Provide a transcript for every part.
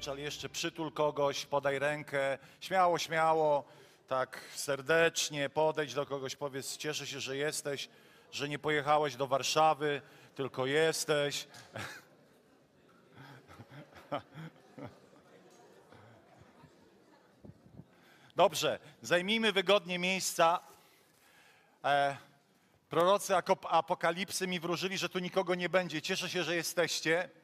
Lodołamacz, ale jeszcze przytul kogoś, podaj rękę, śmiało, śmiało, tak serdecznie podejdź do kogoś, powiedz, cieszę się, że jesteś, że nie pojechałeś do Warszawy, tylko jesteś. Dobrze, zajmijmy wygodnie miejsca. E, prorocy apokalipsy mi wróżyli, że tu nikogo nie będzie. Cieszę się, że jesteście.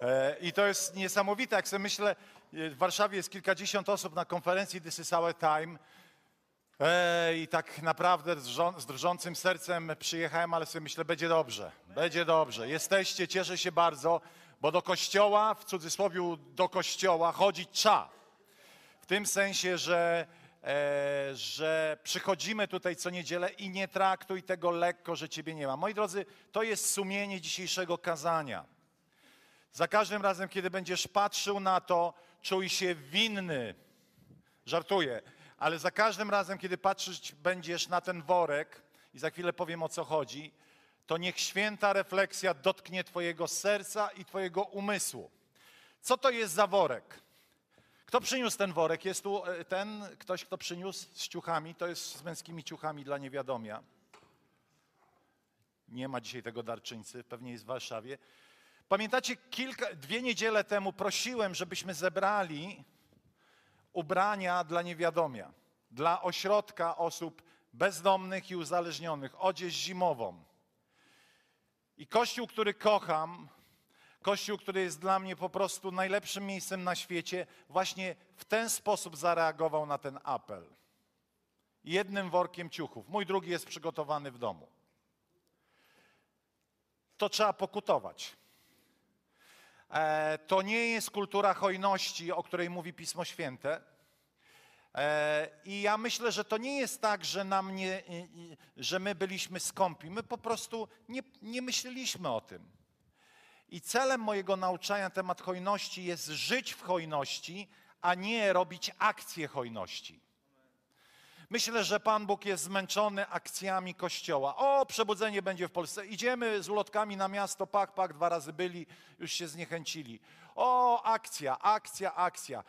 E, I to jest niesamowite, jak sobie myślę, e, w Warszawie jest kilkadziesiąt osób na konferencji This is our time. E, I tak naprawdę z, drżą, z drżącym sercem przyjechałem, ale sobie myślę, będzie dobrze, będzie dobrze. Jesteście, cieszę się bardzo, bo do kościoła, w cudzysłowie do kościoła chodzić trzeba. W tym sensie, że, że przychodzimy tutaj co niedzielę i nie traktuj tego lekko, że ciebie nie ma. Moi drodzy, to jest sumienie dzisiejszego kazania. Za każdym razem, kiedy będziesz patrzył na to, czuj się winny. Żartuję, ale za każdym razem, kiedy patrzysz będziesz na ten worek, i za chwilę powiem o co chodzi, to niech święta refleksja dotknie Twojego serca i Twojego umysłu. Co to jest za worek? Kto przyniósł ten worek? Jest tu e, ten, ktoś, kto przyniósł z ciuchami, to jest z męskimi ciuchami dla niewiadomia. Nie ma dzisiaj tego darczyńcy, pewnie jest w Warszawie. Pamiętacie, kilka, dwie niedziele temu prosiłem, żebyśmy zebrali ubrania dla niewiadomia, dla ośrodka osób bezdomnych i uzależnionych, odzież zimową. I kościół, który kocham, kościół, który jest dla mnie po prostu najlepszym miejscem na świecie, właśnie w ten sposób zareagował na ten apel. Jednym workiem ciuchów. Mój drugi jest przygotowany w domu. To trzeba pokutować. E, to nie jest kultura hojności, o której mówi Pismo Święte. E, I ja myślę, że to nie jest tak, że, nam nie, że my byliśmy skąpi. My po prostu nie, nie myśleliśmy o tym. I celem mojego nauczania na temat hojności jest żyć w hojności, a nie robić akcje hojności. Myślę, że Pan Bóg jest zmęczony akcjami Kościoła. O, przebudzenie będzie w Polsce. Idziemy z ulotkami na miasto, pak, pak, dwa razy byli, już się zniechęcili. O, akcja, akcja, akcja.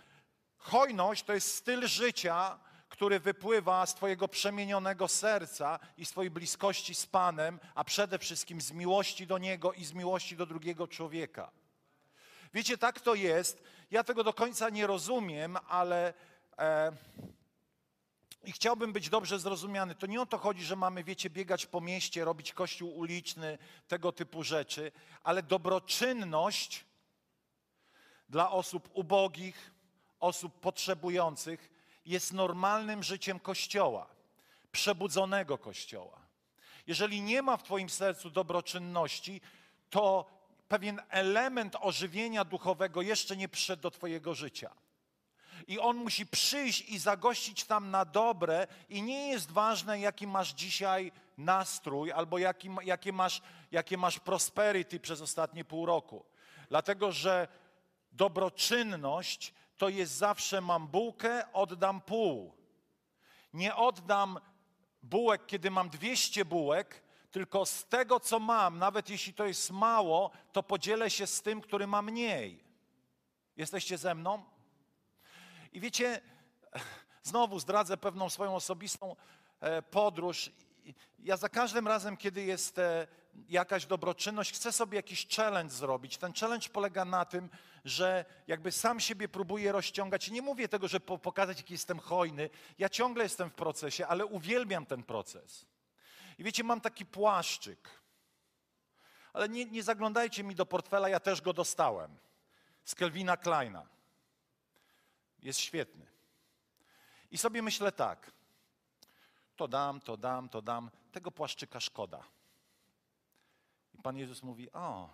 Hojność to jest styl życia, który wypływa z Twojego przemienionego serca i z Twojej bliskości z Panem, a przede wszystkim z miłości do Niego i z miłości do drugiego człowieka. Wiecie, tak to jest. Ja tego do końca nie rozumiem, ale. E, i chciałbym być dobrze zrozumiany. To nie o to chodzi, że mamy, wiecie, biegać po mieście, robić kościół uliczny, tego typu rzeczy, ale dobroczynność dla osób ubogich, osób potrzebujących jest normalnym życiem Kościoła, przebudzonego Kościoła. Jeżeli nie ma w Twoim sercu dobroczynności, to pewien element ożywienia duchowego jeszcze nie przyszedł do Twojego życia. I on musi przyjść i zagościć tam na dobre, i nie jest ważne, jaki masz dzisiaj nastrój, albo jaki, jakie, masz, jakie masz prosperity przez ostatnie pół roku. Dlatego, że dobroczynność to jest zawsze mam bułkę, oddam pół. Nie oddam bułek, kiedy mam 200 bułek, tylko z tego, co mam, nawet jeśli to jest mało, to podzielę się z tym, który ma mniej. Jesteście ze mną? I wiecie, znowu zdradzę pewną swoją osobistą e, podróż. Ja za każdym razem, kiedy jest e, jakaś dobroczynność, chcę sobie jakiś challenge zrobić. Ten challenge polega na tym, że jakby sam siebie próbuję rozciągać. I nie mówię tego, żeby po- pokazać, jaki jestem hojny. Ja ciągle jestem w procesie, ale uwielbiam ten proces. I wiecie, mam taki płaszczyk. Ale nie, nie zaglądajcie mi do portfela, ja też go dostałem. Z Kelvina Kleina jest świetny. I sobie myślę tak, to dam, to dam, to dam, tego płaszczyka szkoda. I Pan Jezus mówi, o,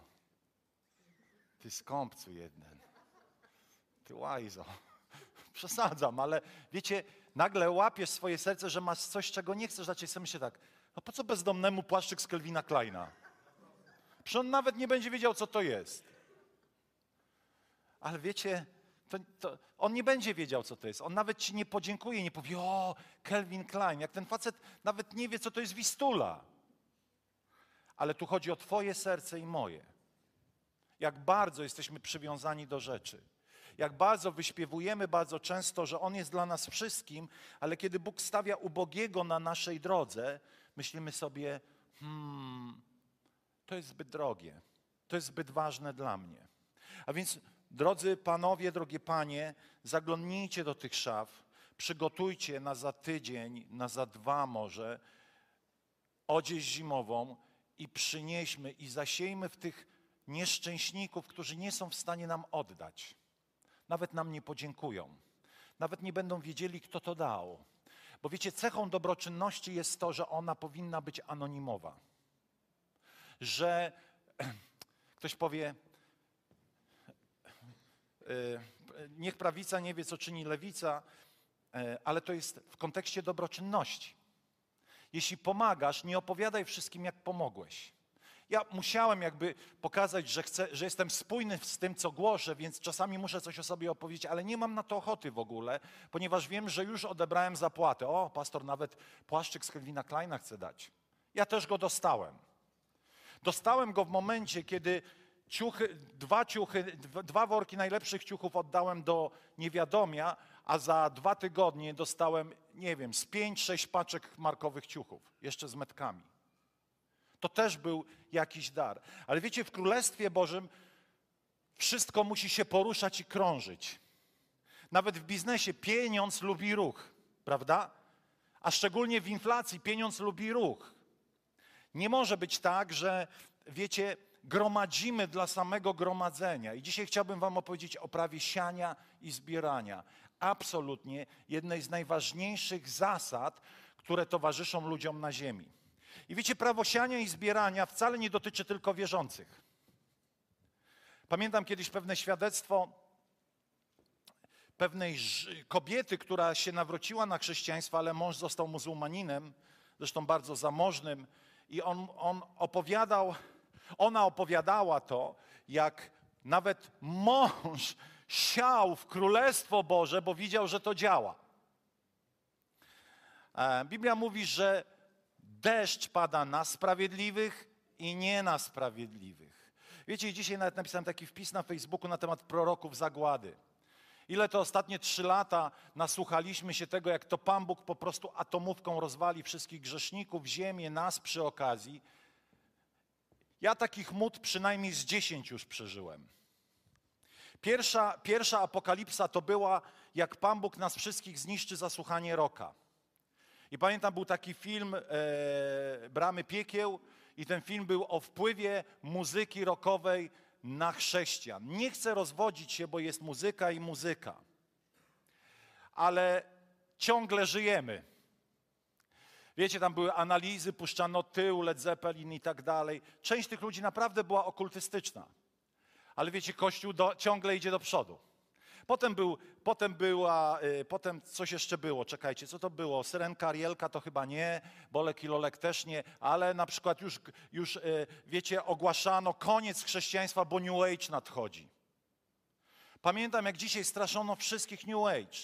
ty skąpcu jeden, ty łajzo, przesadzam, ale wiecie, nagle łapiesz swoje serce, że masz coś, czego nie chcesz, raczej sobie myślę tak, no po co bezdomnemu płaszczyk z Kelvina Kleina? Przecież on nawet nie będzie wiedział, co to jest. Ale wiecie, to, to on nie będzie wiedział, co to jest. On nawet ci nie podziękuje, nie powie, o, Kelvin Klein. Jak ten facet nawet nie wie, co to jest wistula. Ale tu chodzi o twoje serce i moje. Jak bardzo jesteśmy przywiązani do rzeczy. Jak bardzo wyśpiewujemy bardzo często, że On jest dla nas wszystkim, ale kiedy Bóg stawia ubogiego na naszej drodze, myślimy sobie, hmm, to jest zbyt drogie, to jest zbyt ważne dla mnie. A więc, drodzy panowie, drogie panie, zaglądnijcie do tych szaf, przygotujcie na za tydzień, na za dwa może odzież zimową i przynieśmy i zasiejmy w tych nieszczęśników, którzy nie są w stanie nam oddać. Nawet nam nie podziękują. Nawet nie będą wiedzieli, kto to dał. Bo wiecie, cechą dobroczynności jest to, że ona powinna być anonimowa. Że ktoś powie, niech prawica nie wie, co czyni lewica, y, ale to jest w kontekście dobroczynności. Jeśli pomagasz, nie opowiadaj wszystkim, jak pomogłeś. Ja musiałem jakby pokazać, że, chcę, że jestem spójny z tym, co głoszę, więc czasami muszę coś o sobie opowiedzieć, ale nie mam na to ochoty w ogóle, ponieważ wiem, że już odebrałem zapłatę. O, pastor nawet płaszczyk z Kelvina Kleina chce dać. Ja też go dostałem. Dostałem go w momencie, kiedy ciuchy, dwa ciuchy, dwa worki najlepszych ciuchów oddałem do niewiadomia, a za dwa tygodnie dostałem, nie wiem, z pięć, sześć paczek markowych ciuchów, jeszcze z metkami. To też był jakiś dar. Ale wiecie, w Królestwie Bożym wszystko musi się poruszać i krążyć. Nawet w biznesie pieniądz lubi ruch, prawda? A szczególnie w inflacji pieniądz lubi ruch. Nie może być tak, że wiecie, gromadzimy dla samego gromadzenia. I dzisiaj chciałbym Wam opowiedzieć o prawie siania i zbierania. Absolutnie jednej z najważniejszych zasad, które towarzyszą ludziom na ziemi. I wiecie, prawo siania i zbierania wcale nie dotyczy tylko wierzących. Pamiętam kiedyś pewne świadectwo pewnej kobiety, która się nawróciła na chrześcijaństwo, ale mąż został muzułmaninem, zresztą bardzo zamożnym, i on, on opowiadał, ona opowiadała to, jak nawet mąż siał w Królestwo Boże, bo widział, że to działa. E, Biblia mówi, że deszcz pada na sprawiedliwych i nie na sprawiedliwych. Wiecie, dzisiaj nawet napisałem taki wpis na Facebooku na temat proroków zagłady. Ile to ostatnie trzy lata nasłuchaliśmy się tego, jak to Pan Bóg po prostu atomówką rozwali wszystkich grzeszników, ziemię, nas przy okazji. Ja takich mód przynajmniej z dziesięć już przeżyłem. Pierwsza, pierwsza apokalipsa to była, jak Pan Bóg nas wszystkich zniszczy zasłuchanie roka. I pamiętam, był taki film e, Bramy Piekieł i ten film był o wpływie muzyki rockowej na chrześcijan. Nie chcę rozwodzić się, bo jest muzyka i muzyka. Ale ciągle żyjemy. Wiecie, tam były analizy, puszczano tył, Led Zeppelin i tak dalej. Część tych ludzi naprawdę była okultystyczna. Ale wiecie, Kościół do, ciągle idzie do przodu. Potem, był, potem była, y, potem coś jeszcze było, czekajcie, co to było? Syrenka, Arielka to chyba nie, Bolek i Lolek też nie, ale na przykład już, już y, wiecie, ogłaszano koniec chrześcijaństwa, bo New Age nadchodzi. Pamiętam, jak dzisiaj straszono wszystkich New Age.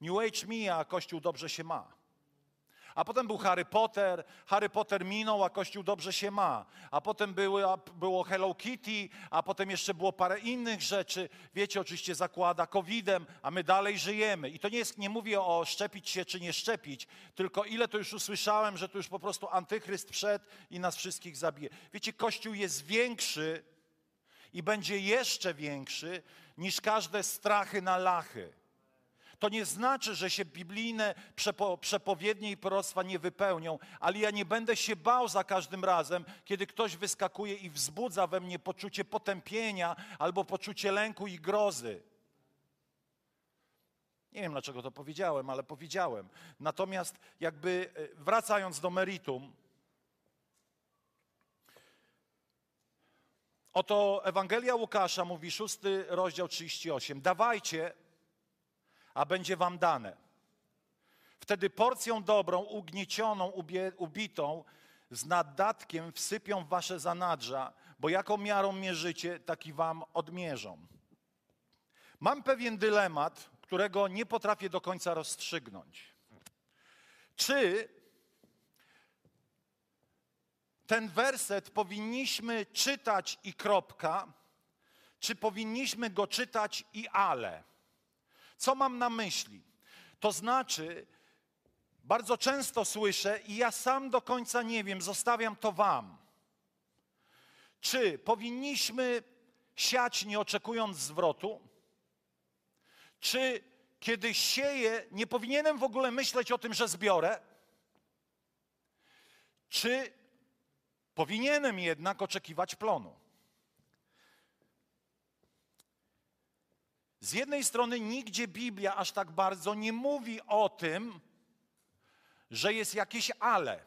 New Age mija, a Kościół dobrze się ma. A potem był Harry Potter, Harry Potter minął, a Kościół dobrze się ma. A potem było, było Hello Kitty, a potem jeszcze było parę innych rzeczy. Wiecie, oczywiście zakłada COVID-em, a my dalej żyjemy. I to nie jest, nie mówię o szczepić się czy nie szczepić, tylko ile to już usłyszałem, że to już po prostu antychryst wszedł i nas wszystkich zabije. Wiecie, Kościół jest większy i będzie jeszcze większy niż każde strachy na lachy. To nie znaczy, że się biblijne przepo, przepowiednie i proroctwa nie wypełnią, ale ja nie będę się bał za każdym razem, kiedy ktoś wyskakuje i wzbudza we mnie poczucie potępienia albo poczucie lęku i grozy. Nie wiem, dlaczego to powiedziałem, ale powiedziałem. Natomiast jakby e, wracając do meritum, oto Ewangelia Łukasza mówi, szósty rozdział 38. Dawajcie, a będzie wam dane. Wtedy porcją dobrą, ugniecioną, ubitą, z naddatkiem wsypią w wasze zanadrza, bo jaką miarą mierzycie, taki wam odmierzą. Mam pewien dylemat, którego nie potrafię do końca rozstrzygnąć. Czy ten werset powinniśmy czytać i kropka, czy powinniśmy go czytać i ale? Co mam na myśli? To znaczy, bardzo często słyszę i ja sam do końca nie wiem, zostawiam to Wam. Czy powinniśmy siać nie oczekując zwrotu? Czy kiedy sieję, nie powinienem w ogóle myśleć o tym, że zbiorę? Czy powinienem jednak oczekiwać plonu? Z jednej strony nigdzie Biblia aż tak bardzo nie mówi o tym, że jest jakieś ale.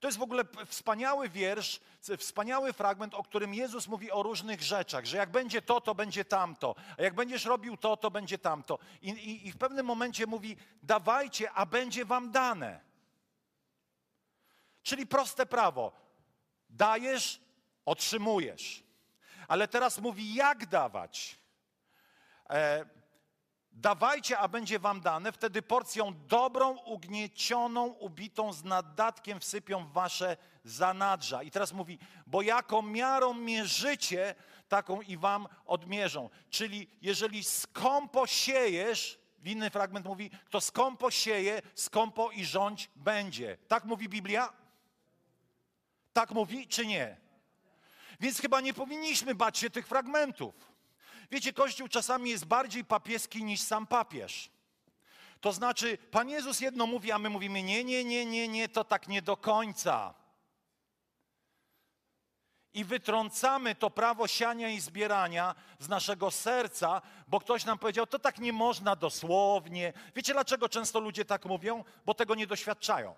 To jest w ogóle wspaniały wiersz, wspaniały fragment, o którym Jezus mówi o różnych rzeczach, że jak będzie to, to będzie tamto, a jak będziesz robił to, to będzie tamto. I, i, i w pewnym momencie mówi, dawajcie, a będzie wam dane. Czyli proste prawo. Dajesz, otrzymujesz. Ale teraz mówi, jak dawać. E, Dawajcie, a będzie wam dane, wtedy porcją dobrą, ugniecioną, ubitą z naddatkiem wsypią w wasze zanadrza. I teraz mówi, bo jaką miarą mierzycie, taką i wam odmierzą. Czyli jeżeli skąpo siejesz, inny fragment mówi, kto skąpo sieje, skąpo i rządź będzie. Tak mówi Biblia? Tak mówi, czy nie? Więc chyba nie powinniśmy bać się tych fragmentów. Wiecie, Kościół czasami jest bardziej papieski niż sam papież. To znaczy, Pan Jezus jedno mówi, a my mówimy: Nie, nie, nie, nie, nie, to tak nie do końca. I wytrącamy to prawo siania i zbierania z naszego serca, bo ktoś nam powiedział, to tak nie można dosłownie. Wiecie, dlaczego często ludzie tak mówią? Bo tego nie doświadczają.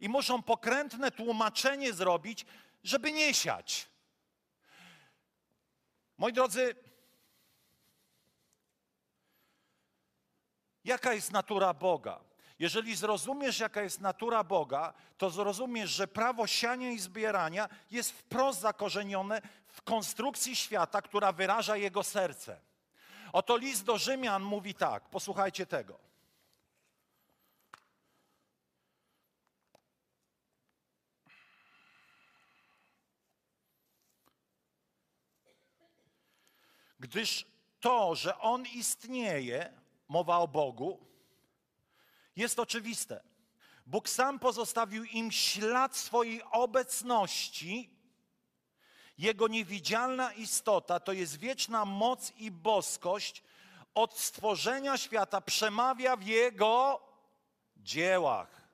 I muszą pokrętne tłumaczenie zrobić, żeby nie siać. Moi drodzy, Jaka jest natura Boga? Jeżeli zrozumiesz, jaka jest natura Boga, to zrozumiesz, że prawo siania i zbierania jest wprost zakorzenione w konstrukcji świata, która wyraża jego serce. Oto list do Rzymian mówi tak, posłuchajcie tego. Gdyż to, że On istnieje, mowa o Bogu, jest oczywiste. Bóg sam pozostawił im ślad swojej obecności. Jego niewidzialna istota to jest wieczna moc i boskość. Od stworzenia świata przemawia w Jego dziełach.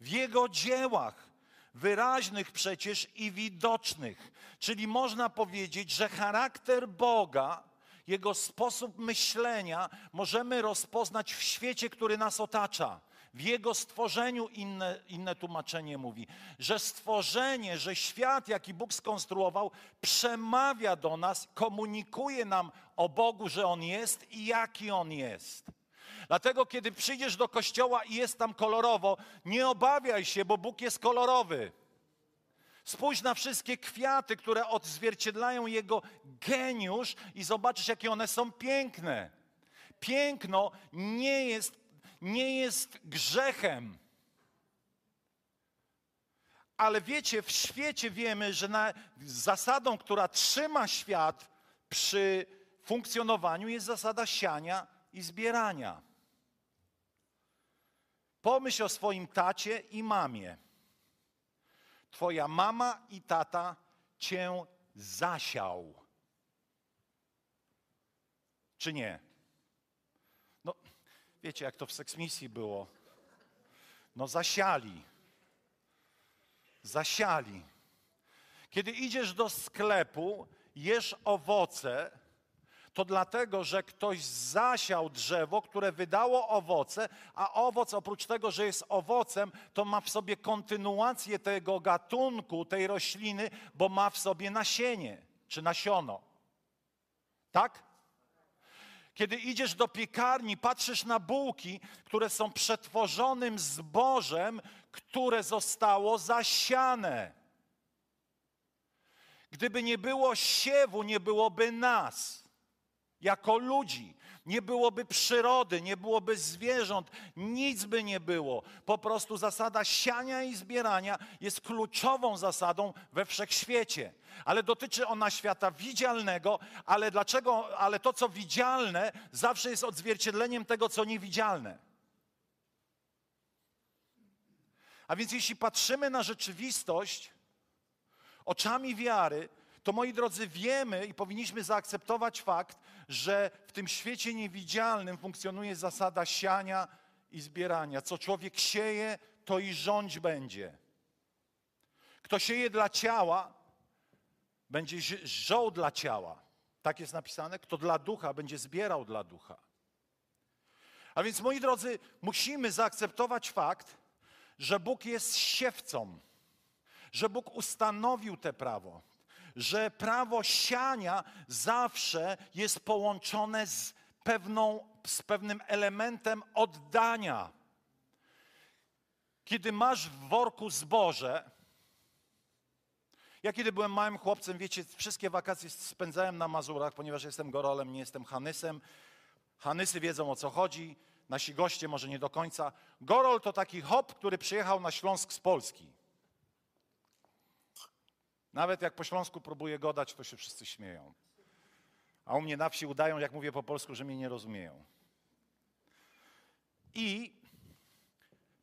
W Jego dziełach, wyraźnych przecież i widocznych. Czyli można powiedzieć, że charakter Boga jego sposób myślenia możemy rozpoznać w świecie, który nas otacza. W Jego stworzeniu inne, inne tłumaczenie mówi, że stworzenie, że świat, jaki Bóg skonstruował, przemawia do nas, komunikuje nam o Bogu, że On jest i jaki On jest. Dlatego, kiedy przyjdziesz do kościoła i jest tam kolorowo, nie obawiaj się, bo Bóg jest kolorowy. Spójrz na wszystkie kwiaty, które odzwierciedlają jego geniusz i zobaczysz, jakie one są piękne. Piękno nie jest, nie jest grzechem. Ale wiecie, w świecie wiemy, że na, zasadą, która trzyma świat przy funkcjonowaniu, jest zasada siania i zbierania. Pomyśl o swoim tacie i mamie. Twoja mama i tata cię zasiał. Czy nie? No, wiecie, jak to w seksmisji było. No, zasiali. Zasiali. Kiedy idziesz do sklepu, jesz owoce, to dlatego, że ktoś zasiał drzewo, które wydało owoce, a owoc oprócz tego, że jest owocem, to ma w sobie kontynuację tego gatunku, tej rośliny, bo ma w sobie nasienie czy nasiono. Tak? Kiedy idziesz do piekarni, patrzysz na bułki, które są przetworzonym zbożem, które zostało zasiane. Gdyby nie było siewu, nie byłoby nas jako ludzi. Nie byłoby przyrody, nie byłoby zwierząt, nic by nie było. Po prostu zasada siania i zbierania jest kluczową zasadą we wszechświecie. Ale dotyczy ona świata widzialnego, ale dlaczego? Ale to, co widzialne, zawsze jest odzwierciedleniem tego, co niewidzialne. A więc jeśli patrzymy na rzeczywistość oczami wiary, to moi drodzy, wiemy i powinniśmy zaakceptować fakt, że w tym świecie niewidzialnym funkcjonuje zasada siania i zbierania. Co człowiek sieje, to i rządź będzie. Kto sieje dla ciała, będzie żoł dla ciała. Tak jest napisane. Kto dla ducha, będzie zbierał dla ducha. A więc, moi drodzy, musimy zaakceptować fakt, że Bóg jest siewcą, że Bóg ustanowił te prawo że prawo siania zawsze jest połączone z, pewną, z pewnym elementem oddania. Kiedy masz w worku zboże, ja kiedy byłem małym chłopcem, wiecie, wszystkie wakacje spędzałem na Mazurach, ponieważ jestem Gorolem, nie jestem Hanysem. Hanysy wiedzą o co chodzi, nasi goście może nie do końca. Gorol to taki hop, który przyjechał na Śląsk z Polski. Nawet jak po śląsku próbuję godać, to się wszyscy śmieją. A u mnie na wsi udają, jak mówię po polsku, że mnie nie rozumieją. I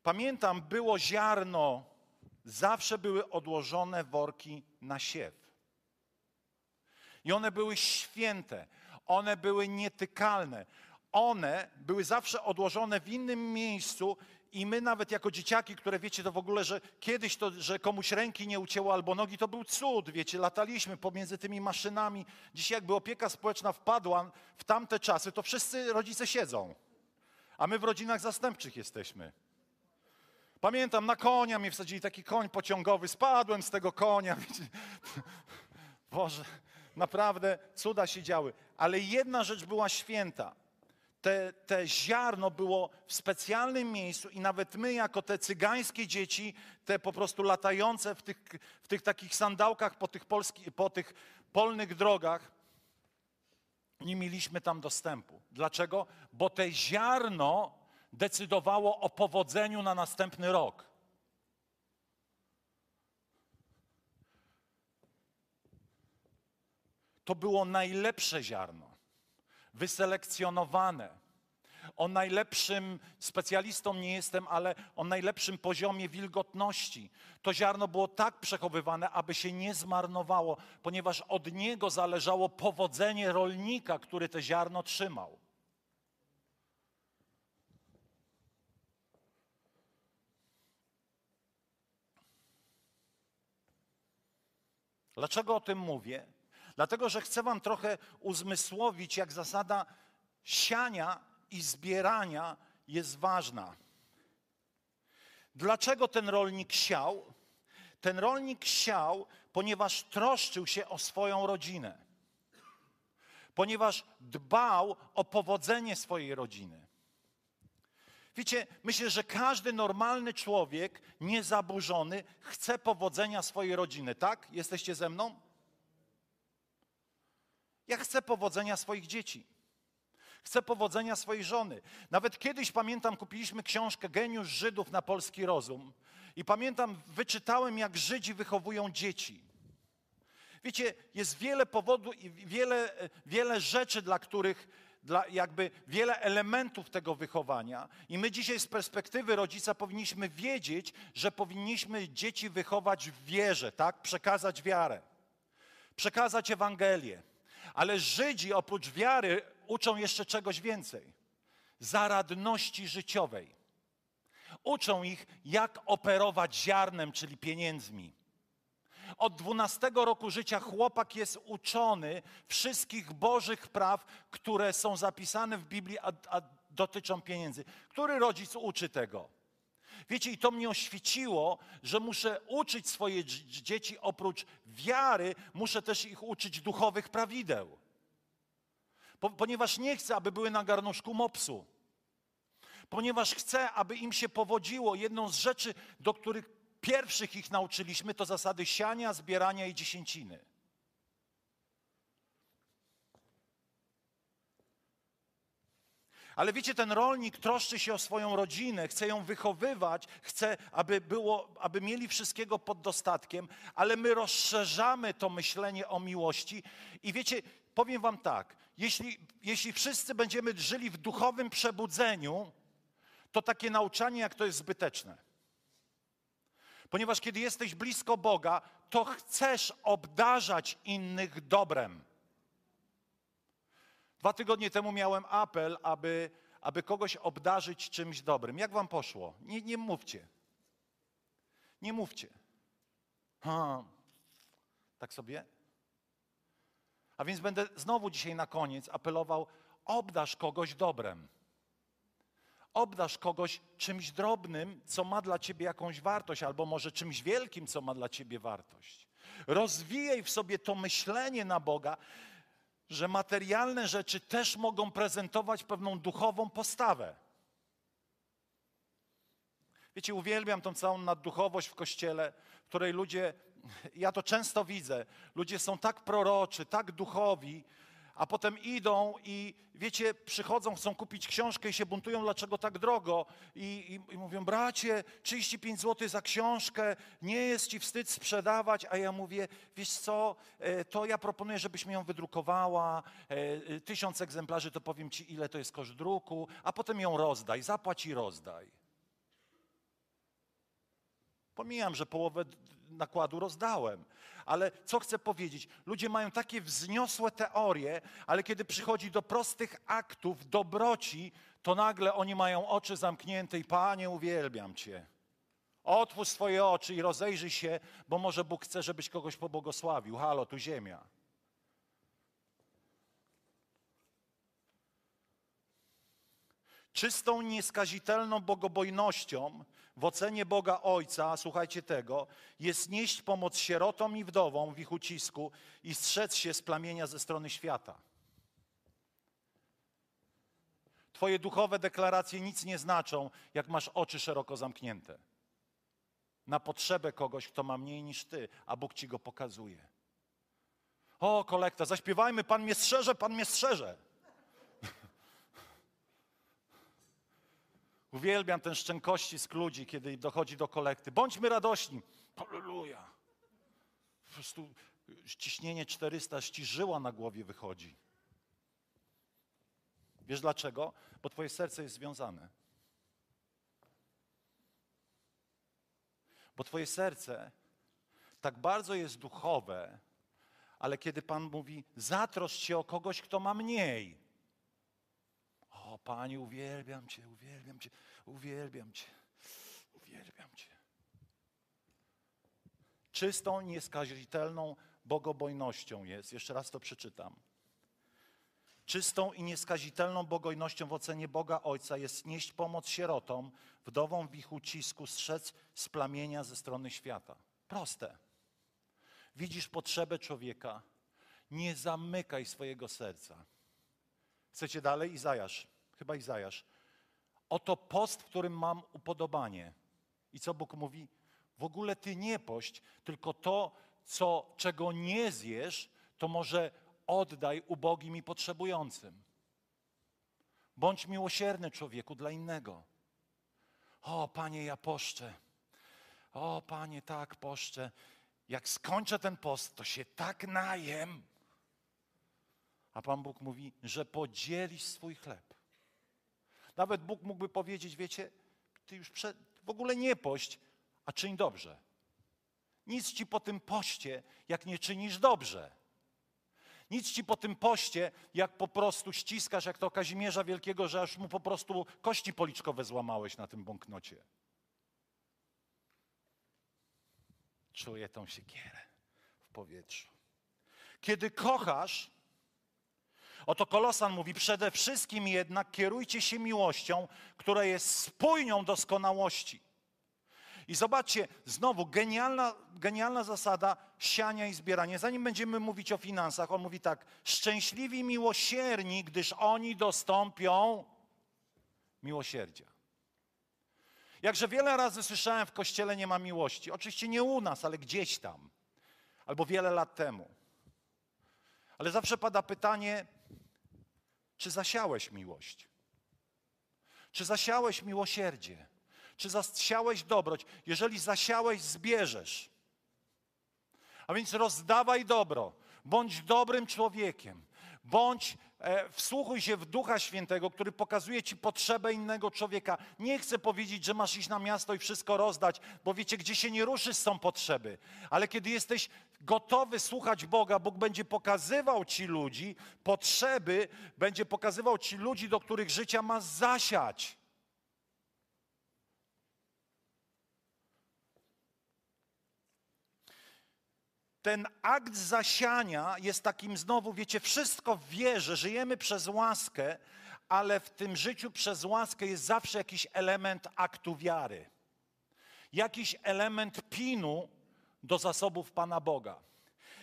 pamiętam, było ziarno, zawsze były odłożone worki na siew. I one były święte, one były nietykalne. One były zawsze odłożone w innym miejscu i my nawet jako dzieciaki, które wiecie to w ogóle, że kiedyś to, że komuś ręki nie ucięło albo nogi, to był cud, wiecie, lataliśmy pomiędzy tymi maszynami. Dzisiaj jakby opieka społeczna wpadła w tamte czasy, to wszyscy rodzice siedzą. A my w rodzinach zastępczych jesteśmy. Pamiętam, na konia mnie wsadzili taki koń pociągowy, spadłem z tego konia. Wiecie. Boże, naprawdę cuda się działy. Ale jedna rzecz była święta – te, te ziarno było w specjalnym miejscu i nawet my, jako te cygańskie dzieci, te po prostu latające w tych, w tych takich sandałkach po tych, polski, po tych polnych drogach, nie mieliśmy tam dostępu. Dlaczego? Bo te ziarno decydowało o powodzeniu na następny rok. To było najlepsze ziarno wyselekcjonowane. O najlepszym specjalistą nie jestem, ale o najlepszym poziomie wilgotności. To ziarno było tak przechowywane, aby się nie zmarnowało, ponieważ od niego zależało powodzenie rolnika, który to ziarno trzymał. Dlaczego o tym mówię? Dlatego, że chcę Wam trochę uzmysłowić, jak zasada siania i zbierania jest ważna. Dlaczego ten rolnik siał? Ten rolnik siał, ponieważ troszczył się o swoją rodzinę, ponieważ dbał o powodzenie swojej rodziny. Wiecie, myślę, że każdy normalny człowiek, niezaburzony, chce powodzenia swojej rodziny, tak? Jesteście ze mną? Ja chcę powodzenia swoich dzieci. Chcę powodzenia swojej żony. Nawet kiedyś pamiętam, kupiliśmy książkę Geniusz Żydów na polski rozum. I pamiętam, wyczytałem, jak Żydzi wychowują dzieci. Wiecie, jest wiele powodów i wiele, wiele rzeczy, dla których, dla jakby wiele elementów tego wychowania. I my dzisiaj z perspektywy rodzica powinniśmy wiedzieć, że powinniśmy dzieci wychować w wierze, tak? Przekazać wiarę. Przekazać Ewangelię. Ale Żydzi oprócz wiary uczą jeszcze czegoś więcej. Zaradności życiowej. Uczą ich, jak operować ziarnem, czyli pieniędzmi. Od 12 roku życia chłopak jest uczony wszystkich bożych praw, które są zapisane w Biblii, a, a dotyczą pieniędzy. Który rodzic uczy tego? Wiecie, i to mnie oświeciło, że muszę uczyć swoje dzieci oprócz wiary, muszę też ich uczyć duchowych prawideł. Po, ponieważ nie chcę, aby były na garnuszku mopsu. Ponieważ chcę, aby im się powodziło. Jedną z rzeczy, do których pierwszych ich nauczyliśmy, to zasady siania, zbierania i dziesięciny. Ale wiecie, ten rolnik troszczy się o swoją rodzinę, chce ją wychowywać, chce, aby, było, aby mieli wszystkiego pod dostatkiem, ale my rozszerzamy to myślenie o miłości. I wiecie, powiem Wam tak: jeśli, jeśli wszyscy będziemy żyli w duchowym przebudzeniu, to takie nauczanie, jak to jest zbyteczne. Ponieważ kiedy jesteś blisko Boga, to chcesz obdarzać innych dobrem. Dwa tygodnie temu miałem apel, aby, aby kogoś obdarzyć czymś dobrym. Jak wam poszło? Nie, nie mówcie. Nie mówcie. Ha, tak sobie? A więc będę znowu dzisiaj na koniec apelował: obdarz kogoś dobrem. Obdarz kogoś czymś drobnym, co ma dla ciebie jakąś wartość, albo może czymś wielkim, co ma dla ciebie wartość. Rozwijaj w sobie to myślenie na Boga, że materialne rzeczy też mogą prezentować pewną duchową postawę. Wiecie, uwielbiam tą całą nadduchowość w kościele, w której ludzie, ja to często widzę, ludzie są tak proroczy, tak duchowi, a potem idą i wiecie, przychodzą, chcą kupić książkę i się buntują, dlaczego tak drogo. I, i, i mówią, bracie, 35 zł za książkę, nie jest ci wstyd sprzedawać. A ja mówię, wiesz co, e, to ja proponuję, żebyś mi ją wydrukowała, e, e, tysiąc egzemplarzy, to powiem ci, ile to jest koszt druku, a potem ją rozdaj, zapłać i rozdaj. Pomijam, że połowę nakładu rozdałem. Ale co chcę powiedzieć? Ludzie mają takie wzniosłe teorie, ale kiedy przychodzi do prostych aktów, dobroci, to nagle oni mają oczy zamknięte i Panie, uwielbiam Cię. Otwórz swoje oczy i rozejrzyj się, bo może Bóg chce, żebyś kogoś pobłogosławił. Halo, tu ziemia. Czystą, nieskazitelną bogobojnością w ocenie Boga Ojca, słuchajcie tego, jest nieść pomoc sierotom i wdowom w ich ucisku i strzec się z plamienia ze strony świata. Twoje duchowe deklaracje nic nie znaczą, jak masz oczy szeroko zamknięte. Na potrzebę kogoś, kto ma mniej niż ty, a Bóg ci go pokazuje. O, kolekta, zaśpiewajmy, Pan mnie strzeże, Pan mnie strzeże. Uwielbiam ten szczękościsk ludzi, kiedy dochodzi do kolekty. Bądźmy radośni. Halleluja. Po prostu ciśnienie 400 ściżyła na głowie wychodzi. Wiesz dlaczego? Bo twoje serce jest związane. Bo twoje serce tak bardzo jest duchowe, ale kiedy Pan mówi, zatroszcz się o kogoś, kto ma mniej, Panie, uwielbiam Cię, uwielbiam Cię, uwielbiam Cię, uwielbiam Cię. Czystą, nieskazitelną bogobojnością jest, jeszcze raz to przeczytam. Czystą i nieskazitelną bogojnością w ocenie Boga Ojca jest nieść pomoc sierotom, wdowom w ich ucisku, strzec z plamienia ze strony świata. Proste. Widzisz potrzebę człowieka, nie zamykaj swojego serca. Chcecie dalej? Izajasz chyba Izajasz. Oto post, w którym mam upodobanie. I co Bóg mówi? W ogóle ty nie pość, tylko to, co, czego nie zjesz, to może oddaj ubogim i potrzebującym. Bądź miłosierny człowieku dla innego. O, Panie, ja poszczę. O, Panie, tak poszczę. Jak skończę ten post, to się tak najem. A Pan Bóg mówi, że podzielisz swój chleb. Nawet Bóg mógłby powiedzieć, wiecie, ty już w ogóle nie pość, a czyń dobrze. Nic ci po tym poście, jak nie czynisz dobrze. Nic ci po tym poście, jak po prostu ściskasz, jak to Kazimierza Wielkiego, że aż mu po prostu kości policzkowe złamałeś na tym bąknocie. Czuję tą siekierę w powietrzu. Kiedy kochasz, Oto Kolosan mówi, przede wszystkim jednak kierujcie się miłością, która jest spójnią doskonałości. I zobaczcie, znowu genialna, genialna zasada siania i zbierania. Zanim będziemy mówić o finansach, on mówi tak: szczęśliwi miłosierni, gdyż oni dostąpią miłosierdzia. Jakże wiele razy słyszałem w kościele nie ma miłości. Oczywiście nie u nas, ale gdzieś tam. Albo wiele lat temu. Ale zawsze pada pytanie, czy zasiałeś miłość? Czy zasiałeś miłosierdzie? Czy zasiałeś dobroć? Jeżeli zasiałeś, zbierzesz. A więc rozdawaj dobro. Bądź dobrym człowiekiem. Bądź, e, wsłuchuj się w Ducha Świętego, który pokazuje ci potrzebę innego człowieka. Nie chcę powiedzieć, że masz iść na miasto i wszystko rozdać, bo wiecie, gdzie się nie ruszysz, są potrzeby. Ale kiedy jesteś gotowy słuchać Boga, Bóg będzie pokazywał ci ludzi, potrzeby, będzie pokazywał ci ludzi, do których życia masz zasiać. ten akt zasiania jest takim znowu, wiecie, wszystko w wierze, żyjemy przez łaskę, ale w tym życiu przez łaskę jest zawsze jakiś element aktu wiary. Jakiś element pinu do zasobów Pana Boga.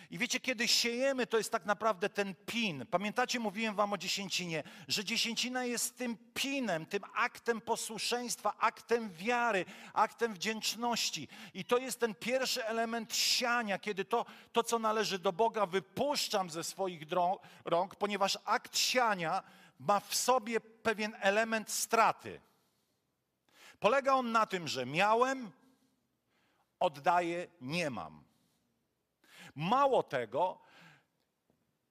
I wiecie, kiedy siejemy, to jest tak naprawdę ten pin. Pamiętacie, mówiłem wam o dziesięcinie, że dziesięcina jest tym pinem, tym aktem posłuszeństwa, aktem wiary, aktem wdzięczności. I to jest ten pierwszy element siania, kiedy to, to co należy do Boga, wypuszczam ze swoich rąk, ponieważ akt siania ma w sobie pewien element straty. Polega on na tym, że miałem, oddaję, nie mam. Mało tego,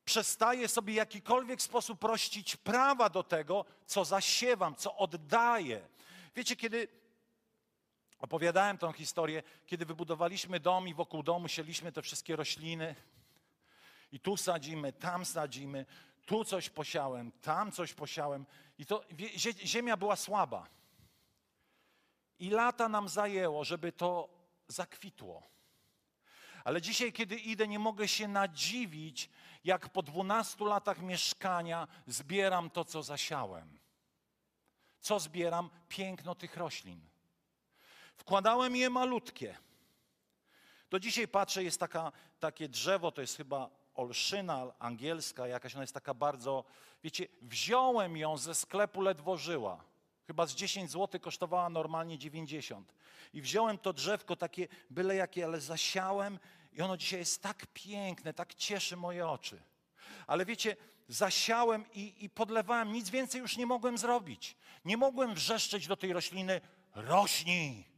przestaję sobie w jakikolwiek sposób prościć prawa do tego, co zasiewam, co oddaję. Wiecie, kiedy opowiadałem tą historię, kiedy wybudowaliśmy dom i wokół domu sieliśmy te wszystkie rośliny i tu sadzimy, tam sadzimy, tu coś posiałem, tam coś posiałem i to ziemia była słaba. I lata nam zajęło, żeby to zakwitło. Ale dzisiaj, kiedy idę, nie mogę się nadziwić, jak po 12 latach mieszkania zbieram to, co zasiałem. Co zbieram? Piękno tych roślin. Wkładałem je malutkie. Do dzisiaj patrzę, jest taka, takie drzewo, to jest chyba olszyna angielska jakaś, ona jest taka bardzo, wiecie, wziąłem ją ze sklepu, ledwo żyła. Chyba z 10 zł kosztowała normalnie 90. I wziąłem to drzewko takie byle jakie, ale zasiałem i ono dzisiaj jest tak piękne, tak cieszy moje oczy. Ale wiecie, zasiałem i, i podlewałem, nic więcej już nie mogłem zrobić. Nie mogłem wrzeszczeć do tej rośliny, rośnij.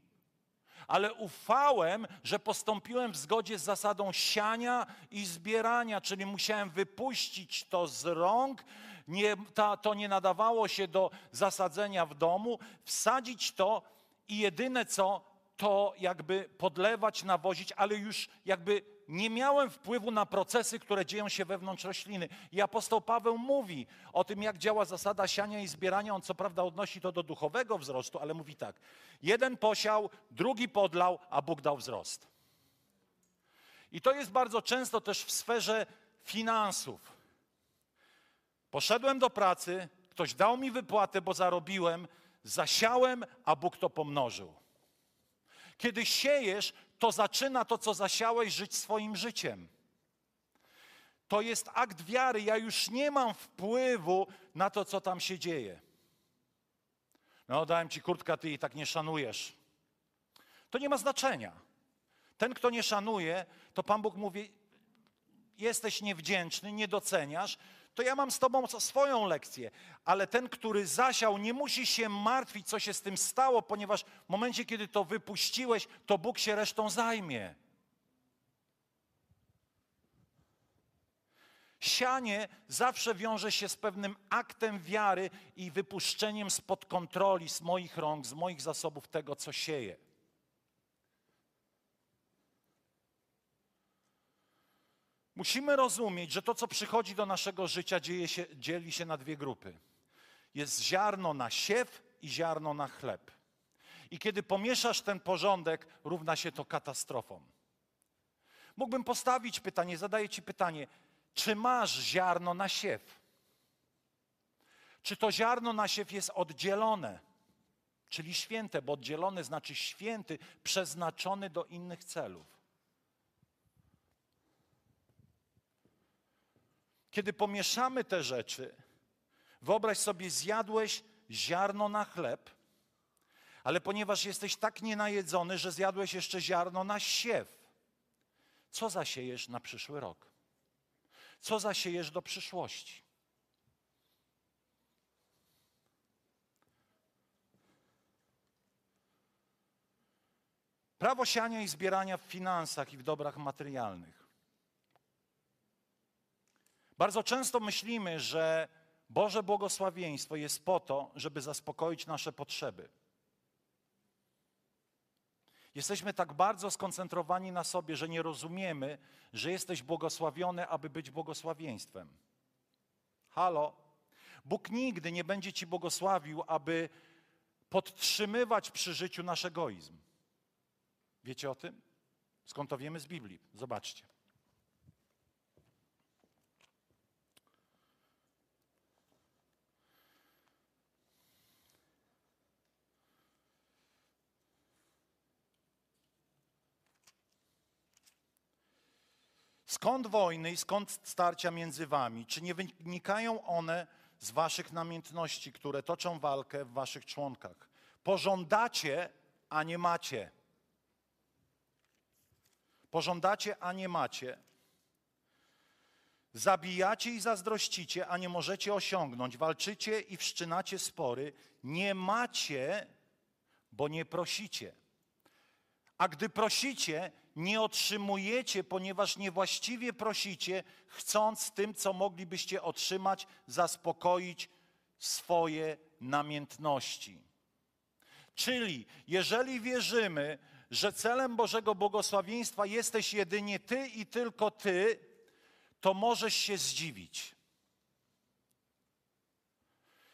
Ale ufałem, że postąpiłem w zgodzie z zasadą siania i zbierania, czyli musiałem wypuścić to z rąk, nie, ta, to nie nadawało się do zasadzenia w domu, wsadzić to i jedyne co, to jakby podlewać, nawozić, ale już jakby nie miałem wpływu na procesy, które dzieją się wewnątrz rośliny. I apostoł Paweł mówi o tym, jak działa zasada siania i zbierania. On co prawda odnosi to do duchowego wzrostu, ale mówi tak. Jeden posiał, drugi podlał, a Bóg dał wzrost. I to jest bardzo często też w sferze finansów. Poszedłem do pracy, ktoś dał mi wypłatę, bo zarobiłem, zasiałem, a Bóg to pomnożył. Kiedy siejesz, to zaczyna to, co zasiałeś, żyć swoim życiem. To jest akt wiary. Ja już nie mam wpływu na to, co tam się dzieje. No, dałem ci kurtkę, ty jej tak nie szanujesz. To nie ma znaczenia. Ten, kto nie szanuje, to Pan Bóg mówi: Jesteś niewdzięczny, nie doceniasz, to ja mam z Tobą swoją lekcję. Ale ten, który zasiał, nie musi się martwić, co się z tym stało, ponieważ w momencie, kiedy to wypuściłeś, to Bóg się resztą zajmie. Sianie zawsze wiąże się z pewnym aktem wiary i wypuszczeniem spod kontroli z moich rąk, z moich zasobów tego, co sieje. Musimy rozumieć, że to, co przychodzi do naszego życia, się, dzieli się na dwie grupy. Jest ziarno na siew i ziarno na chleb. I kiedy pomieszasz ten porządek, równa się to katastrofą. Mógłbym postawić pytanie, zadaję Ci pytanie, czy masz ziarno na siew? Czy to ziarno na siew jest oddzielone? czyli święte, bo oddzielone znaczy święty, przeznaczony do innych celów. Kiedy pomieszamy te rzeczy, wyobraź sobie, zjadłeś ziarno na chleb, ale ponieważ jesteś tak nienajedzony, że zjadłeś jeszcze ziarno na siew, co zasiejesz na przyszły rok? Co zasiejesz do przyszłości? Prawo siania i zbierania w finansach i w dobrach materialnych. Bardzo często myślimy, że Boże błogosławieństwo jest po to, żeby zaspokoić nasze potrzeby. Jesteśmy tak bardzo skoncentrowani na sobie, że nie rozumiemy, że jesteś błogosławiony, aby być błogosławieństwem. Halo? Bóg nigdy nie będzie ci błogosławił, aby podtrzymywać przy życiu nasz egoizm. Wiecie o tym? Skąd to wiemy z Biblii? Zobaczcie. Skąd wojny i skąd starcia między wami? Czy nie wynikają one z waszych namiętności, które toczą walkę w waszych członkach? Pożądacie, a nie macie. Pożądacie, a nie macie. Zabijacie i zazdrościcie, a nie możecie osiągnąć. Walczycie i wszczynacie spory. Nie macie, bo nie prosicie. A gdy prosicie, nie otrzymujecie, ponieważ niewłaściwie prosicie, chcąc tym, co moglibyście otrzymać, zaspokoić swoje namiętności. Czyli, jeżeli wierzymy, że celem Bożego błogosławieństwa jesteś jedynie Ty i tylko Ty, to możesz się zdziwić.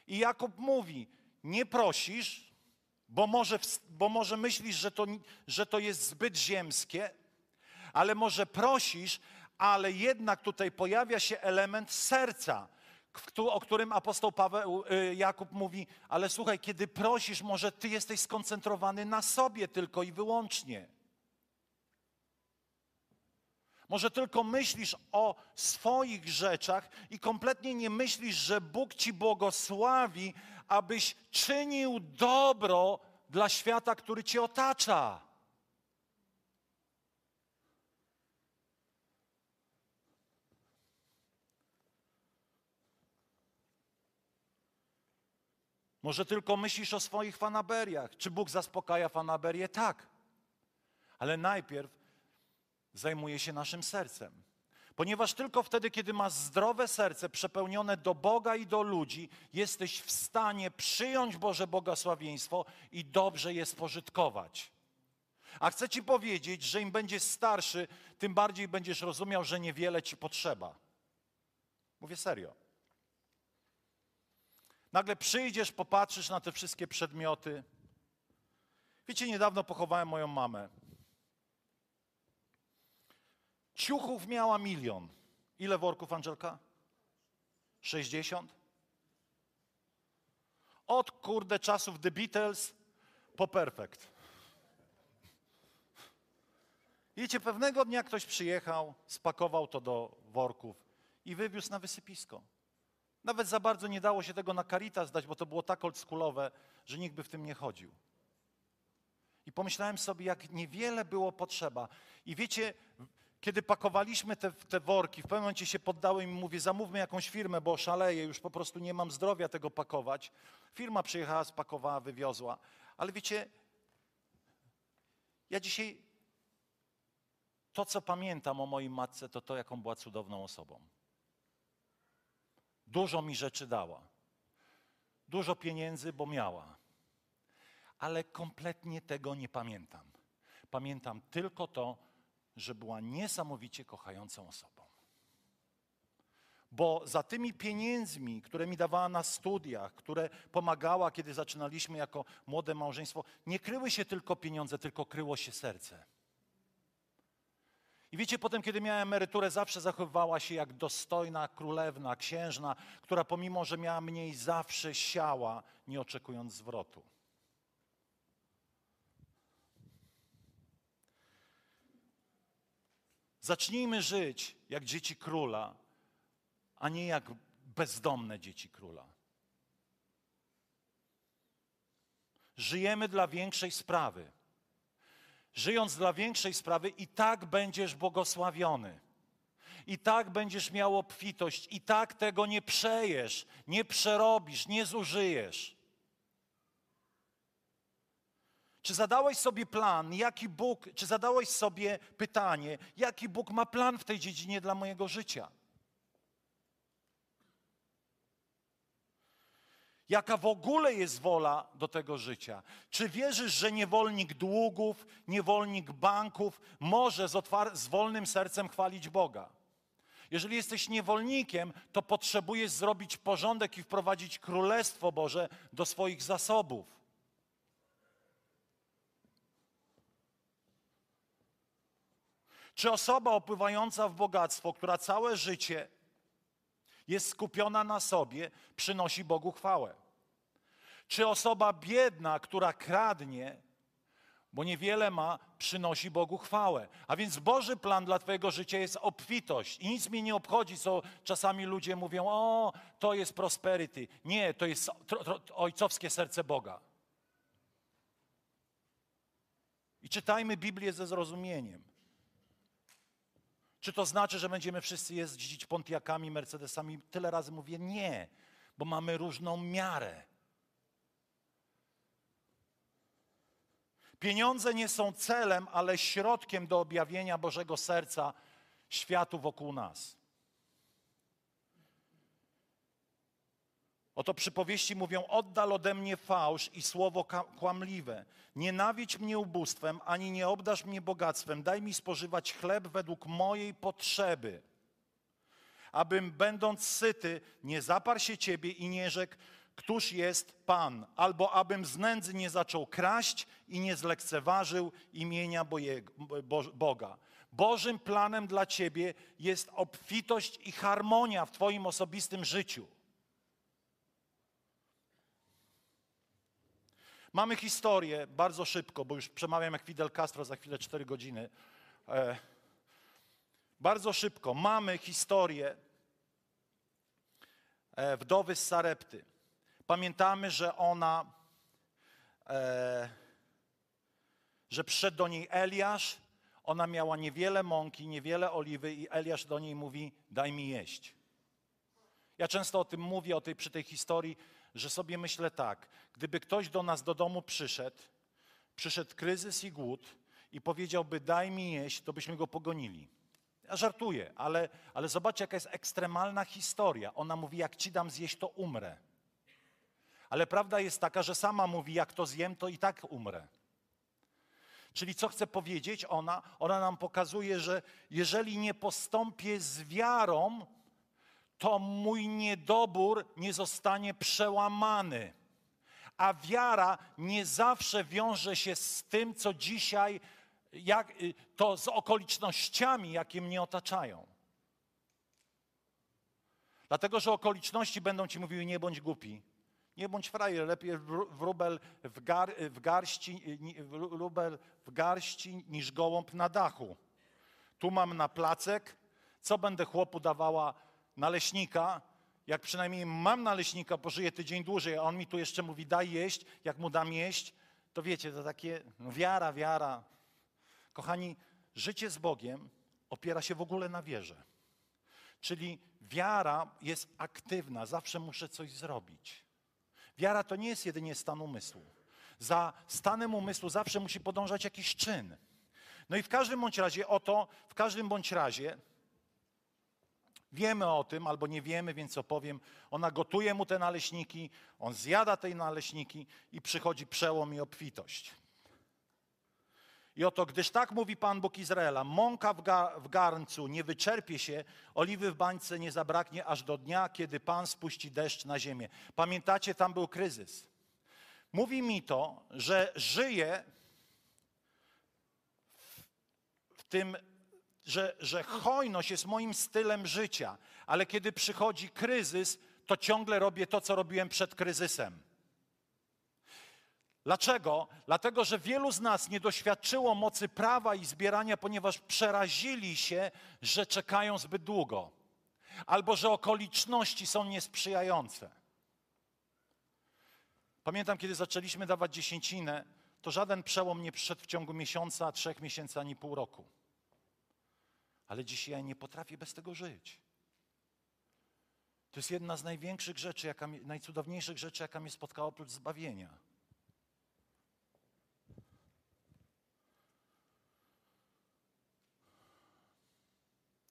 I Jakub mówi: Nie prosisz, bo może, bo może myślisz, że to, że to jest zbyt ziemskie, ale może prosisz, ale jednak tutaj pojawia się element serca, o którym apostoł Paweł, y, Jakub mówi, ale słuchaj, kiedy prosisz, może ty jesteś skoncentrowany na sobie tylko i wyłącznie. Może tylko myślisz o swoich rzeczach i kompletnie nie myślisz, że Bóg ci błogosławi, abyś czynił dobro dla świata, który cię otacza. Może tylko myślisz o swoich fanaberiach. Czy Bóg zaspokaja fanaberię? Tak. Ale najpierw zajmuje się naszym sercem. Ponieważ tylko wtedy, kiedy masz zdrowe serce przepełnione do Boga i do ludzi, jesteś w stanie przyjąć Boże błogosławieństwo i dobrze je spożytkować. A chcę Ci powiedzieć, że im będziesz starszy, tym bardziej będziesz rozumiał, że niewiele Ci potrzeba. Mówię serio. Nagle przyjdziesz, popatrzysz na te wszystkie przedmioty. Wiecie, niedawno pochowałem moją mamę. Ciuchów miała milion. Ile worków, Angelka? 60? Od kurde czasów The Beatles po Perfect. Wiecie, pewnego dnia ktoś przyjechał, spakował to do worków i wywiózł na wysypisko. Nawet za bardzo nie dało się tego na Caritas dać, bo to było tak oldschoolowe, że nikt by w tym nie chodził. I pomyślałem sobie, jak niewiele było potrzeba. I wiecie, kiedy pakowaliśmy te, te worki, w pewnym momencie się poddałem i mówię, zamówmy jakąś firmę, bo szaleję, już po prostu nie mam zdrowia tego pakować. Firma przyjechała, spakowała, wywiozła. Ale wiecie, ja dzisiaj to, co pamiętam o mojej matce, to to, jaką była cudowną osobą. Dużo mi rzeczy dała. Dużo pieniędzy, bo miała. Ale kompletnie tego nie pamiętam. Pamiętam tylko to, że była niesamowicie kochającą osobą. Bo za tymi pieniędzmi, które mi dawała na studiach, które pomagała, kiedy zaczynaliśmy jako młode małżeństwo, nie kryły się tylko pieniądze, tylko kryło się serce. I wiecie, potem, kiedy miała emeryturę, zawsze zachowywała się jak dostojna królewna, księżna, która pomimo, że miała mniej, zawsze siała, nie oczekując zwrotu. Zacznijmy żyć jak dzieci króla, a nie jak bezdomne dzieci króla. Żyjemy dla większej sprawy. Żyjąc dla większej sprawy, i tak będziesz błogosławiony. I tak będziesz miał obfitość, i tak tego nie przejesz, nie przerobisz, nie zużyjesz. Czy zadałeś sobie plan, jaki Bóg, czy zadałeś sobie pytanie, jaki Bóg ma plan w tej dziedzinie dla mojego życia? Jaka w ogóle jest wola do tego życia? Czy wierzysz, że niewolnik długów, niewolnik banków może z, z wolnym sercem chwalić Boga? Jeżeli jesteś niewolnikiem, to potrzebujesz zrobić porządek i wprowadzić Królestwo Boże do swoich zasobów. Czy osoba opływająca w bogactwo, która całe życie jest skupiona na sobie, przynosi Bogu chwałę? Czy osoba biedna, która kradnie, bo niewiele ma, przynosi Bogu chwałę? A więc Boży plan dla Twojego życia jest obfitość. I nic mnie nie obchodzi, co czasami ludzie mówią: O, to jest prosperity. Nie, to jest ojcowskie serce Boga. I czytajmy Biblię ze zrozumieniem. Czy to znaczy, że będziemy wszyscy jeździć Pontiakami, Mercedesami? Tyle razy mówię nie, bo mamy różną miarę. Pieniądze nie są celem, ale środkiem do objawienia Bożego serca światu wokół nas. Oto przypowieści mówią: Oddal ode mnie fałsz i słowo kłamliwe. Nienawidź mnie ubóstwem, ani nie obdasz mnie bogactwem. Daj mi spożywać chleb według mojej potrzeby, abym, będąc syty, nie zaparł się ciebie i nie rzekł, któż jest Pan, albo abym z nędzy nie zaczął kraść i nie zlekceważył imienia Boga. Bożym planem dla ciebie jest obfitość i harmonia w twoim osobistym życiu. Mamy historię bardzo szybko, bo już przemawiam jak Fidel Castro za chwilę 4 godziny. E, bardzo szybko mamy historię e, wdowy z Sarepty. Pamiętamy, że ona, e, że przyszedł do niej Eliasz, ona miała niewiele mąki, niewiele oliwy i Eliasz do niej mówi, daj mi jeść. Ja często o tym mówię, o tej, przy tej historii, że sobie myślę tak, gdyby ktoś do nas do domu przyszedł, przyszedł kryzys i głód i powiedziałby daj mi jeść, to byśmy go pogonili. Ja żartuję, ale, ale zobaczcie jaka jest ekstremalna historia. Ona mówi jak ci dam zjeść, to umrę. Ale prawda jest taka, że sama mówi jak to zjem, to i tak umrę. Czyli co chce powiedzieć ona? Ona nam pokazuje, że jeżeli nie postąpię z wiarą, to mój niedobór nie zostanie przełamany. A wiara nie zawsze wiąże się z tym, co dzisiaj, jak, y, to z okolicznościami, jakie mnie otaczają. Dlatego, że okoliczności będą ci mówiły, nie bądź głupi, nie bądź frajer, lepiej wróbel w, gar, w, garści, wróbel w garści niż gołąb na dachu. Tu mam na placek, co będę chłopu dawała naleśnika, jak przynajmniej mam naleśnika, pożyję tydzień dłużej, a on mi tu jeszcze mówi, daj jeść, jak mu dam jeść, to wiecie, to takie no wiara, wiara. Kochani, życie z Bogiem opiera się w ogóle na wierze. Czyli wiara jest aktywna, zawsze muszę coś zrobić. Wiara to nie jest jedynie stan umysłu. Za stanem umysłu zawsze musi podążać jakiś czyn. No i w każdym bądź razie, oto, w każdym bądź razie, Wiemy o tym, albo nie wiemy, więc opowiem. Ona gotuje mu te naleśniki, on zjada te naleśniki i przychodzi przełom i obfitość. I oto, gdyż tak mówi Pan Bóg Izraela, mąka w, ga w garncu nie wyczerpie się, oliwy w bańce nie zabraknie aż do dnia, kiedy Pan spuści deszcz na ziemię. Pamiętacie, tam był kryzys. Mówi mi to, że żyje w tym że, że hojność jest moim stylem życia, ale kiedy przychodzi kryzys, to ciągle robię to, co robiłem przed kryzysem. Dlaczego? Dlatego, że wielu z nas nie doświadczyło mocy prawa i zbierania, ponieważ przerazili się, że czekają zbyt długo, albo że okoliczności są niesprzyjające. Pamiętam, kiedy zaczęliśmy dawać dziesięcinę, to żaden przełom nie przyszedł w ciągu miesiąca, trzech miesięcy ani pół roku. Ale dzisiaj ja nie potrafię bez tego żyć. To jest jedna z największych rzeczy, jaka, najcudowniejszych rzeczy, jaka mnie spotkała oprócz zbawienia.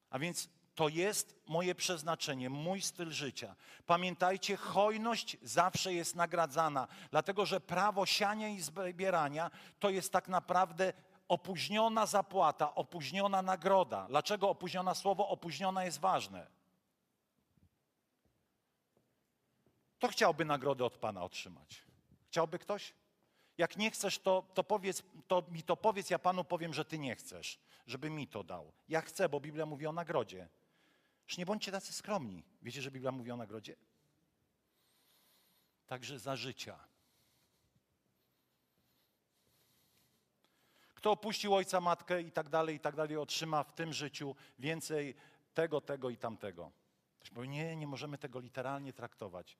A więc to jest moje przeznaczenie, mój styl życia. Pamiętajcie, hojność zawsze jest nagradzana, dlatego że prawo siania i zbierania to jest tak naprawdę opóźniona zapłata, opóźniona nagroda. Dlaczego opóźniona słowo opóźniona jest ważne? Kto chciałby nagrodę od Pana otrzymać? Chciałby ktoś? Jak nie chcesz, to, to, powiedz, to mi to powiedz, ja Panu powiem, że Ty nie chcesz, żeby mi to dał. Ja chcę, bo Biblia mówi o nagrodzie. Już nie bądźcie tacy skromni. Wiecie, że Biblia mówi o nagrodzie? Także za życia. Kto opuścił ojca, matkę i tak dalej, i tak dalej, otrzyma w tym życiu więcej tego, tego i tamtego. Ktoś powie, nie, nie możemy tego literalnie traktować.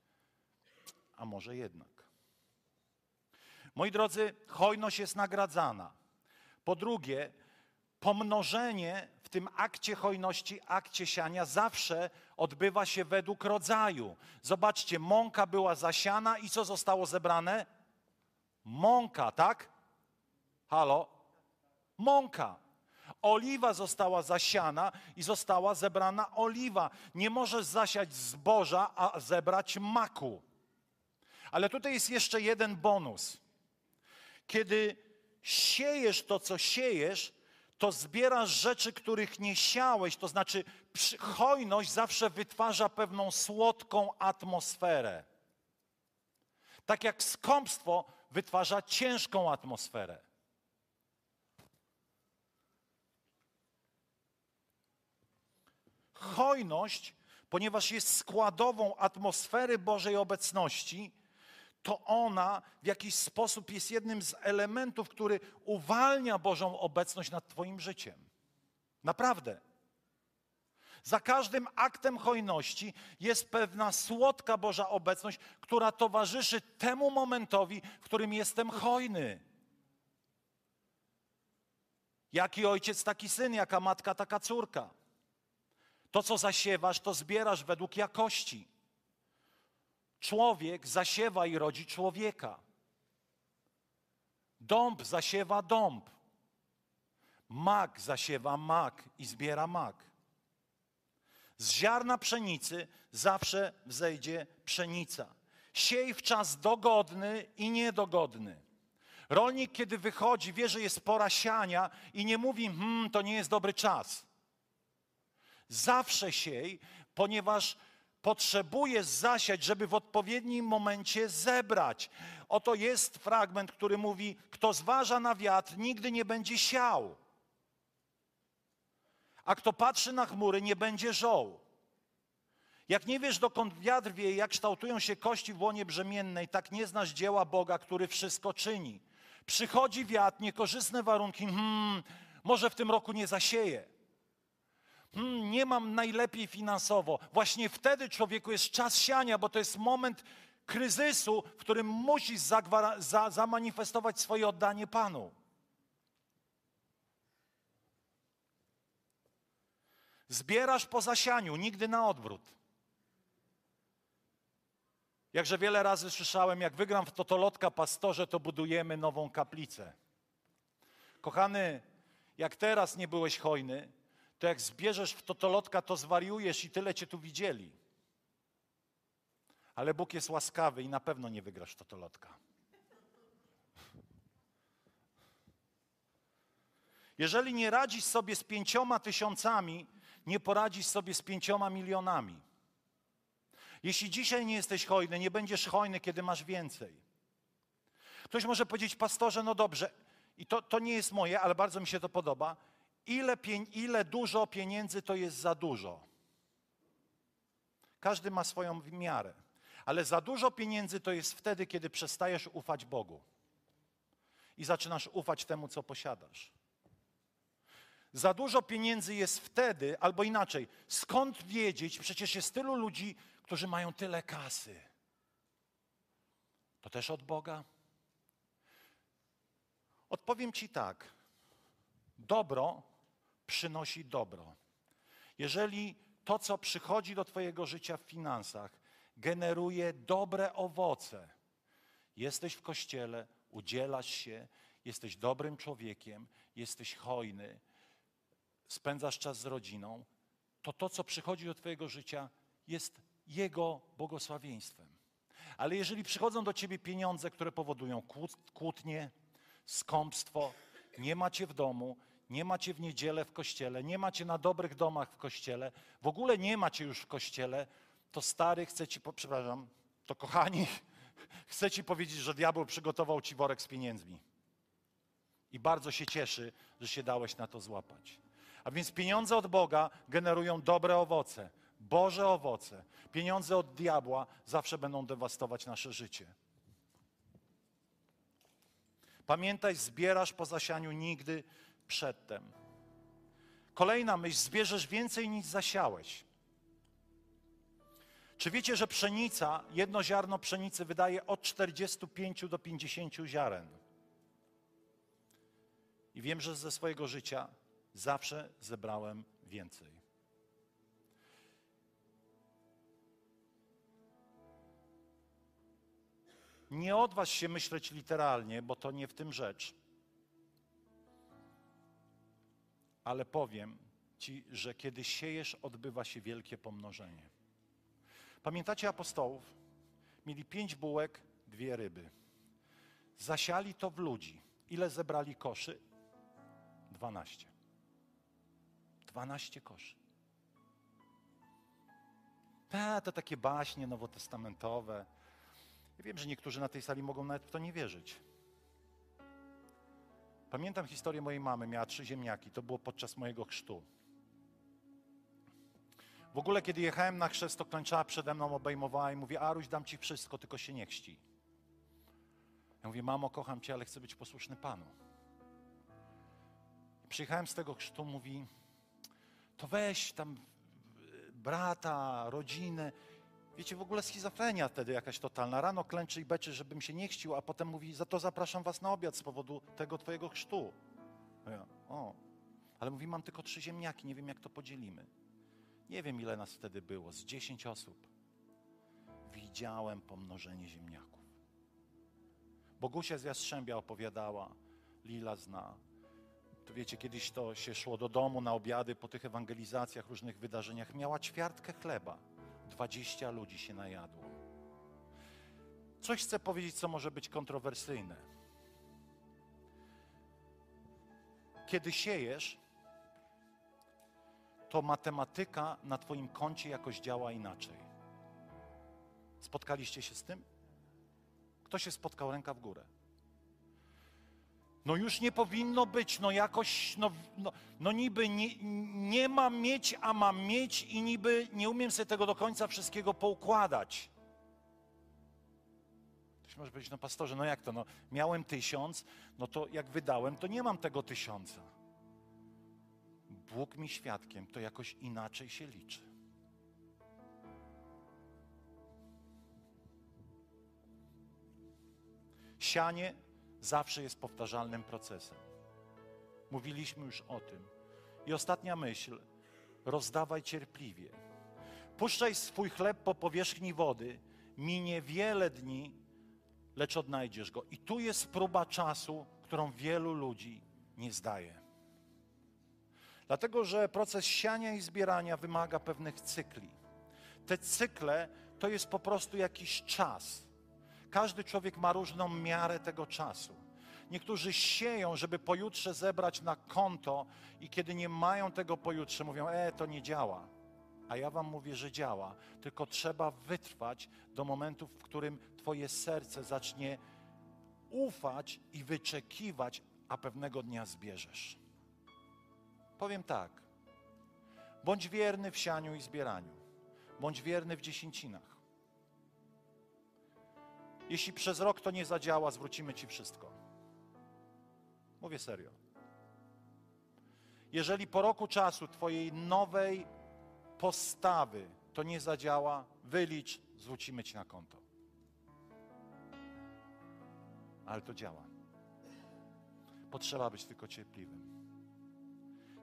A może jednak. Moi drodzy, hojność jest nagradzana. Po drugie, pomnożenie w tym akcie hojności, akcie siania zawsze odbywa się według rodzaju. Zobaczcie, mąka była zasiana i co zostało zebrane? Mąka, tak? Halo? Mąka. Oliwa została zasiana i została zebrana oliwa. Nie możesz zasiać zboża, a zebrać maku. Ale tutaj jest jeszcze jeden bonus. Kiedy siejesz to, co siejesz, to zbierasz rzeczy, których nie siałeś. To znaczy, hojność zawsze wytwarza pewną słodką atmosferę. Tak jak skąpstwo wytwarza ciężką atmosferę. Hojność, ponieważ jest składową atmosfery Bożej obecności, to ona w jakiś sposób jest jednym z elementów, który uwalnia Bożą obecność nad Twoim życiem. Naprawdę. Za każdym aktem hojności jest pewna słodka Boża obecność, która towarzyszy temu momentowi, w którym jestem hojny. Jaki ojciec, taki syn, jaka matka, taka córka. To, co zasiewasz, to zbierasz według jakości. Człowiek zasiewa i rodzi człowieka. Dąb zasiewa dąb. Mak zasiewa mak i zbiera mak. Z ziarna pszenicy zawsze wzejdzie pszenica. Siej w czas dogodny i niedogodny. Rolnik, kiedy wychodzi, wie, że jest pora siania i nie mówi, hmm, to nie jest dobry czas. Zawsze siej, ponieważ potrzebuje zasiać, żeby w odpowiednim momencie zebrać. Oto jest fragment, który mówi: Kto zważa na wiatr, nigdy nie będzie siał. A kto patrzy na chmury, nie będzie żoł. Jak nie wiesz, dokąd wiatr wieje, jak kształtują się kości w łonie brzemiennej, tak nie znasz dzieła Boga, który wszystko czyni. Przychodzi wiatr, niekorzystne warunki, hmm, może w tym roku nie zasieje. Hmm, nie mam najlepiej finansowo. Właśnie wtedy człowieku jest czas siania, bo to jest moment kryzysu, w którym musisz za, zamanifestować swoje oddanie Panu. Zbierasz po zasianiu, nigdy na odwrót. Jakże wiele razy słyszałem, jak wygram w Totolotka pastorze, to budujemy nową kaplicę. Kochany, jak teraz nie byłeś hojny, to jak zbierzesz w Totolotka, to zwariujesz i tyle cię tu widzieli. Ale Bóg jest łaskawy i na pewno nie wygrasz Totolotka. Jeżeli nie radzisz sobie z pięcioma tysiącami, nie poradzisz sobie z pięcioma milionami. Jeśli dzisiaj nie jesteś hojny, nie będziesz hojny, kiedy masz więcej. Ktoś może powiedzieć, pastorze, no dobrze, i to, to nie jest moje, ale bardzo mi się to podoba. Ile, ile dużo pieniędzy to jest za dużo? Każdy ma swoją miarę. Ale za dużo pieniędzy to jest wtedy, kiedy przestajesz ufać Bogu. i zaczynasz ufać temu, co posiadasz. Za dużo pieniędzy jest wtedy, albo inaczej, skąd wiedzieć, przecież jest tylu ludzi, którzy mają tyle kasy. To też od Boga? Odpowiem Ci tak. Dobro przynosi dobro. Jeżeli to, co przychodzi do Twojego życia w finansach, generuje dobre owoce, jesteś w kościele, udzielasz się, jesteś dobrym człowiekiem, jesteś hojny, spędzasz czas z rodziną, to to, co przychodzi do Twojego życia, jest Jego błogosławieństwem. Ale jeżeli przychodzą do Ciebie pieniądze, które powodują kłótnie, skąpstwo, nie macie w domu, nie macie w niedzielę w kościele, nie macie na dobrych domach w kościele, w ogóle nie macie już w kościele, to stary chce ci, przepraszam, to kochani, chce ci powiedzieć, że diabeł przygotował ci worek z pieniędzmi. I bardzo się cieszy, że się dałeś na to złapać. A więc pieniądze od Boga generują dobre owoce, Boże owoce. Pieniądze od diabła zawsze będą dewastować nasze życie. Pamiętaj, zbierasz po zasianiu nigdy przedtem. Kolejna myśl, zbierzesz więcej niż zasiałeś. Czy wiecie, że pszenica, jedno ziarno pszenicy wydaje od 45 do 50 ziaren? I wiem, że ze swojego życia zawsze zebrałem więcej. Nie odważ się myśleć literalnie, bo to nie w tym rzecz. Ale powiem Ci, że kiedy siejesz, odbywa się wielkie pomnożenie. Pamiętacie apostołów? Mieli pięć bułek, dwie ryby. Zasiali to w ludzi. Ile zebrali koszy? Dwanaście. Dwanaście koszy. Ta, to takie baśnie nowotestamentowe. Ja wiem, że niektórzy na tej sali mogą nawet w to nie wierzyć. Pamiętam historię mojej mamy, miała trzy ziemniaki, to było podczas mojego chrztu. W ogóle, kiedy jechałem na chrzest, to klęczała przede mną, obejmowała i mówi, Aruś, dam ci wszystko, tylko się nie chści. Ja mówię, mamo, kocham cię, ale chcę być posłuszny Panu. Przyjechałem z tego chrztu, mówi, to weź tam brata, rodzinę. Wiecie, w ogóle schizofrenia wtedy jakaś totalna. Rano klęczy i beczy, żebym się nie chcił, a potem mówi, za to zapraszam was na obiad z powodu tego twojego chrztu. Ja, o, ale mówi, mam tylko trzy ziemniaki, nie wiem jak to podzielimy. Nie wiem ile nas wtedy było, z dziesięć osób. Widziałem pomnożenie ziemniaków. Bogusia z Jastrzębia opowiadała, Lila zna, to wiecie, kiedyś to się szło do domu na obiady po tych ewangelizacjach, różnych wydarzeniach. Miała ćwiartkę chleba. Dwadzieścia ludzi się najadło. Coś chcę powiedzieć, co może być kontrowersyjne. Kiedy siejesz, to matematyka na Twoim koncie jakoś działa inaczej. Spotkaliście się z tym? Kto się spotkał ręka w górę? No już nie powinno być, no jakoś, no, no, no niby nie, nie mam mieć, a mam mieć i niby nie umiem sobie tego do końca wszystkiego poukładać. Ktoś może powiedzieć, no pastorze, no jak to, no miałem tysiąc, no to jak wydałem, to nie mam tego tysiąca. Bóg mi świadkiem, to jakoś inaczej się liczy. Sianie zawsze jest powtarzalnym procesem. Mówiliśmy już o tym. I ostatnia myśl. Rozdawaj cierpliwie. Puszczaj swój chleb po powierzchni wody. Minie wiele dni, lecz odnajdziesz go. I tu jest próba czasu, którą wielu ludzi nie zdaje. Dlatego, że proces siania i zbierania wymaga pewnych cykli. Te cykle to jest po prostu jakiś czas każdy człowiek ma różną miarę tego czasu. Niektórzy sieją, żeby pojutrze zebrać na konto i kiedy nie mają tego pojutrze, mówią, e, to nie działa. A ja wam mówię, że działa, tylko trzeba wytrwać do momentu, w którym twoje serce zacznie ufać i wyczekiwać, a pewnego dnia zbierzesz. Powiem tak, bądź wierny w sianiu i zbieraniu, bądź wierny w dziesięcinach. Jeśli przez rok to nie zadziała, zwrócimy Ci wszystko. Mówię serio. Jeżeli po roku czasu Twojej nowej postawy to nie zadziała, wylicz, zwrócimy Ci na konto. Ale to działa. Potrzeba być tylko cierpliwym.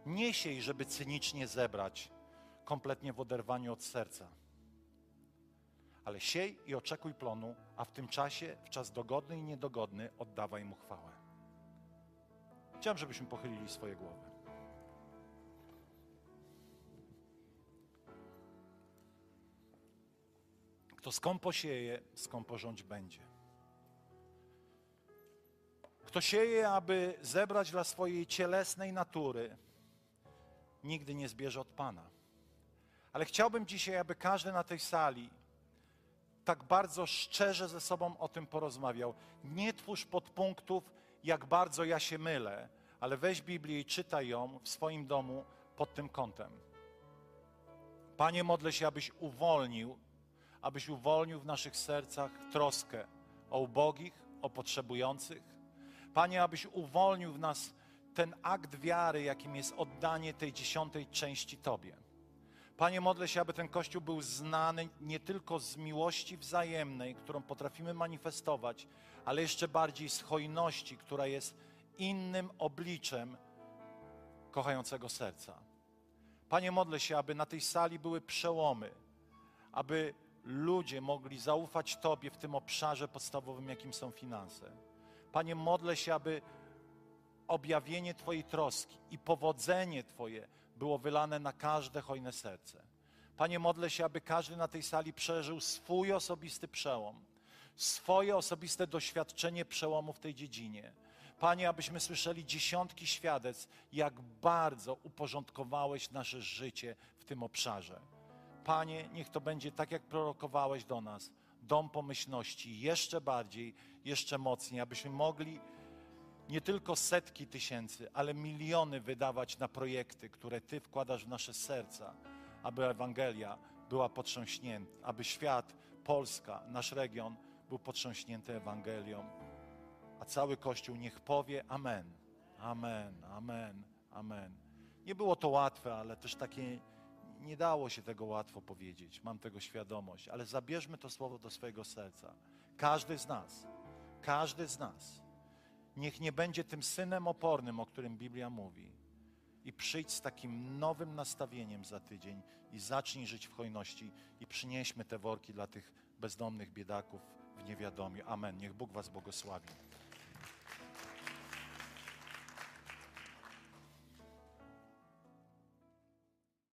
Nie siej, żeby cynicznie zebrać, kompletnie w oderwaniu od serca. Ale siej i oczekuj plonu, a w tym czasie, w czas dogodny i niedogodny, oddawaj mu chwałę. Chciałem, żebyśmy pochylili swoje głowy. Kto skąpo sieje, skąpo rządź będzie. Kto sieje, aby zebrać dla swojej cielesnej natury, nigdy nie zbierze od Pana. Ale chciałbym dzisiaj, aby każdy na tej sali tak bardzo szczerze ze sobą o tym porozmawiał. Nie twórz podpunktów, jak bardzo ja się mylę, ale weź Biblię i czytaj ją w swoim domu pod tym kątem. Panie, modlę się, abyś uwolnił, abyś uwolnił w naszych sercach troskę o ubogich, o potrzebujących. Panie, abyś uwolnił w nas ten akt wiary, jakim jest oddanie tej dziesiątej części Tobie. Panie, modlę się, aby ten Kościół był znany nie tylko z miłości wzajemnej, którą potrafimy manifestować, ale jeszcze bardziej z hojności, która jest innym obliczem kochającego serca. Panie, modlę się, aby na tej sali były przełomy, aby ludzie mogli zaufać Tobie w tym obszarze podstawowym, jakim są finanse. Panie, modlę się, aby objawienie Twojej troski i powodzenie Twoje było wylane na każde hojne serce. Panie, modlę się, aby każdy na tej sali przeżył swój osobisty przełom, swoje osobiste doświadczenie przełomu w tej dziedzinie. Panie, abyśmy słyszeli dziesiątki świadectw, jak bardzo uporządkowałeś nasze życie w tym obszarze. Panie, niech to będzie tak, jak prorokowałeś do nas, dom pomyślności, jeszcze bardziej, jeszcze mocniej, abyśmy mogli nie tylko setki tysięcy, ale miliony wydawać na projekty, które Ty wkładasz w nasze serca, aby Ewangelia była potrząśnięta, aby świat, Polska, nasz region był potrząśnięty Ewangelią. A cały Kościół niech powie Amen, Amen, Amen, Amen. Nie było to łatwe, ale też takie nie dało się tego łatwo powiedzieć. Mam tego świadomość, ale zabierzmy to słowo do swojego serca. Każdy z nas, każdy z nas niech nie będzie tym synem opornym, o którym Biblia mówi. I przyjdź z takim nowym nastawieniem za tydzień i zacznij żyć w hojności i przynieśmy te worki dla tych bezdomnych biedaków w niewiadomiu. Amen. Niech Bóg Was błogosławi.